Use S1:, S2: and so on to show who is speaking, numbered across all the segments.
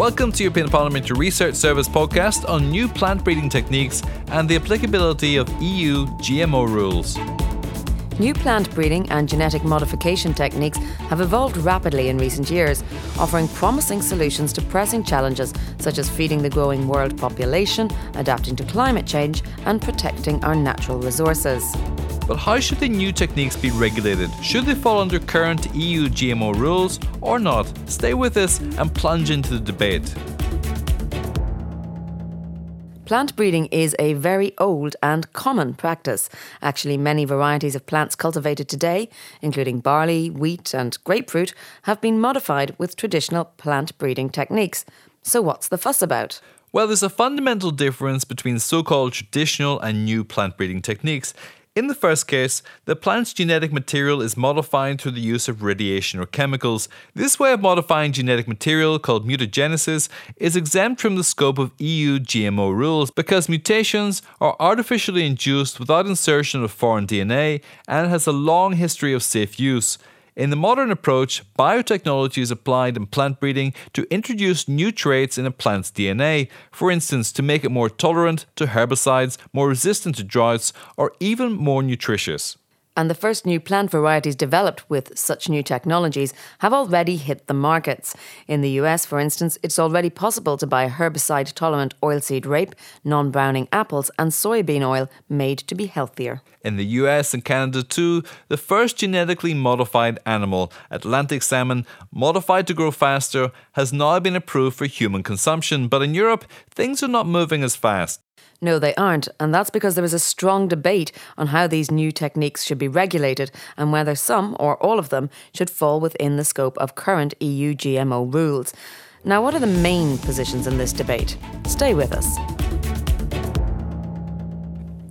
S1: Welcome to European Parliamentary Research Service podcast on new plant breeding techniques and the applicability of EU GMO rules.
S2: New plant breeding and genetic modification techniques have evolved rapidly in recent years, offering promising solutions to pressing challenges such as feeding the growing world population, adapting to climate change, and protecting our natural resources.
S1: But how should the new techniques be regulated? Should they fall under current EU GMO rules or not? Stay with us and plunge into the debate.
S2: Plant breeding is a very old and common practice. Actually, many varieties of plants cultivated today, including barley, wheat, and grapefruit, have been modified with traditional plant breeding techniques. So, what's the fuss about?
S1: Well, there's a fundamental difference between so called traditional and new plant breeding techniques. In the first case, the plant's genetic material is modified through the use of radiation or chemicals. This way of modifying genetic material, called mutagenesis, is exempt from the scope of EU GMO rules because mutations are artificially induced without insertion of foreign DNA and has a long history of safe use. In the modern approach, biotechnology is applied in plant breeding to introduce new traits in a plant's DNA, for instance, to make it more tolerant to herbicides, more resistant to droughts, or even more nutritious
S2: and the first new plant varieties developed with such new technologies have already hit the markets. In the US, for instance, it's already possible to buy herbicide tolerant oilseed rape, non browning apples, and soybean oil made to be healthier.
S1: In the US and Canada too, the first genetically modified animal, Atlantic salmon, modified to grow faster, has now been approved for human consumption. But in Europe, things are not moving as fast.
S2: No, they aren't, and that's because there is a strong debate on how these new techniques should be regulated and whether some or all of them should fall within the scope of current EU GMO rules. Now, what are the main positions in this debate? Stay with us.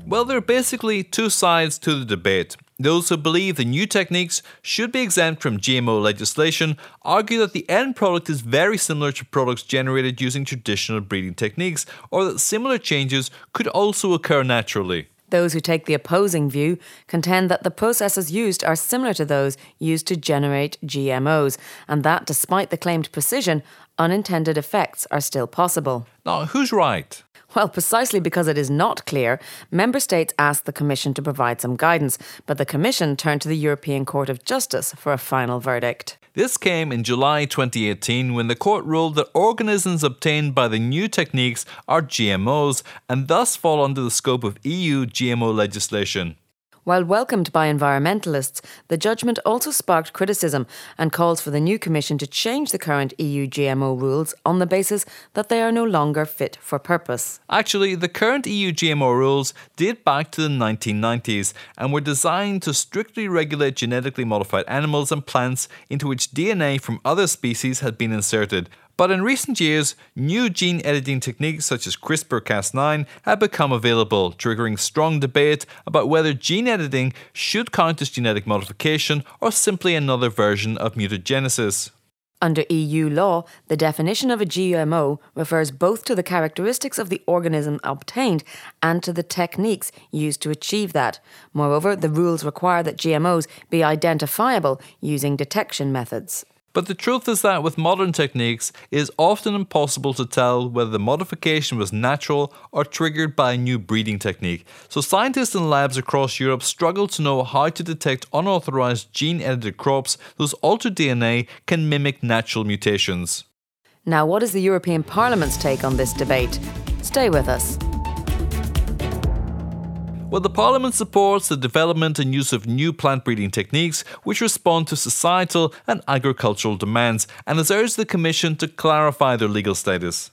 S1: Well, there are basically two sides to the debate. Those who believe the new techniques should be exempt from GMO legislation argue that the end product is very similar to products generated using traditional breeding techniques, or that similar changes could also occur naturally.
S2: Those who take the opposing view contend that the processes used are similar to those used to generate GMOs, and that despite the claimed precision, unintended effects are still possible.
S1: Now, who's right?
S2: Well, precisely because it is not clear, member states asked the Commission to provide some guidance, but the Commission turned to the European Court of Justice for a final verdict.
S1: This came in July 2018 when the court ruled that organisms obtained by the new techniques are GMOs and thus fall under the scope of EU GMO legislation.
S2: While welcomed by environmentalists, the judgment also sparked criticism and calls for the new Commission to change the current EU GMO rules on the basis that they are no longer fit for purpose.
S1: Actually, the current EU GMO rules date back to the 1990s and were designed to strictly regulate genetically modified animals and plants into which DNA from other species had been inserted. But in recent years, new gene editing techniques such as CRISPR Cas9 have become available, triggering strong debate about whether gene editing should count as genetic modification or simply another version of mutagenesis.
S2: Under EU law, the definition of a GMO refers both to the characteristics of the organism obtained and to the techniques used to achieve that. Moreover, the rules require that GMOs be identifiable using detection methods.
S1: But the truth is that with modern techniques, it is often impossible to tell whether the modification was natural or triggered by a new breeding technique. So scientists in labs across Europe struggle to know how to detect unauthorized gene edited crops whose altered DNA can mimic natural mutations.
S2: Now, what is the European Parliament's take on this debate? Stay with us.
S1: Well, the Parliament supports the development and use of new plant breeding techniques which respond to societal and agricultural demands and has urged the Commission to clarify their legal status.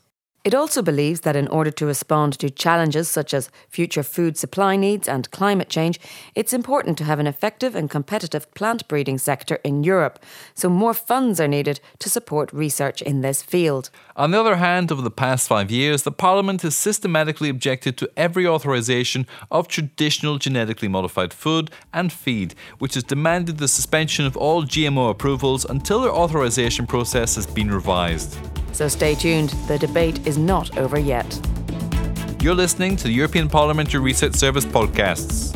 S2: It also believes that in order to respond to challenges such as future food supply needs and climate change, it's important to have an effective and competitive plant breeding sector in Europe, so more funds are needed to support research in this field.
S1: On the other hand, over the past five years, the Parliament has systematically objected to every authorisation of traditional genetically modified food and feed, which has demanded the suspension of all GMO approvals until their authorisation process has been revised.
S2: So stay tuned, the debate is not over yet.
S1: You're listening to the European Parliamentary Research Service podcasts.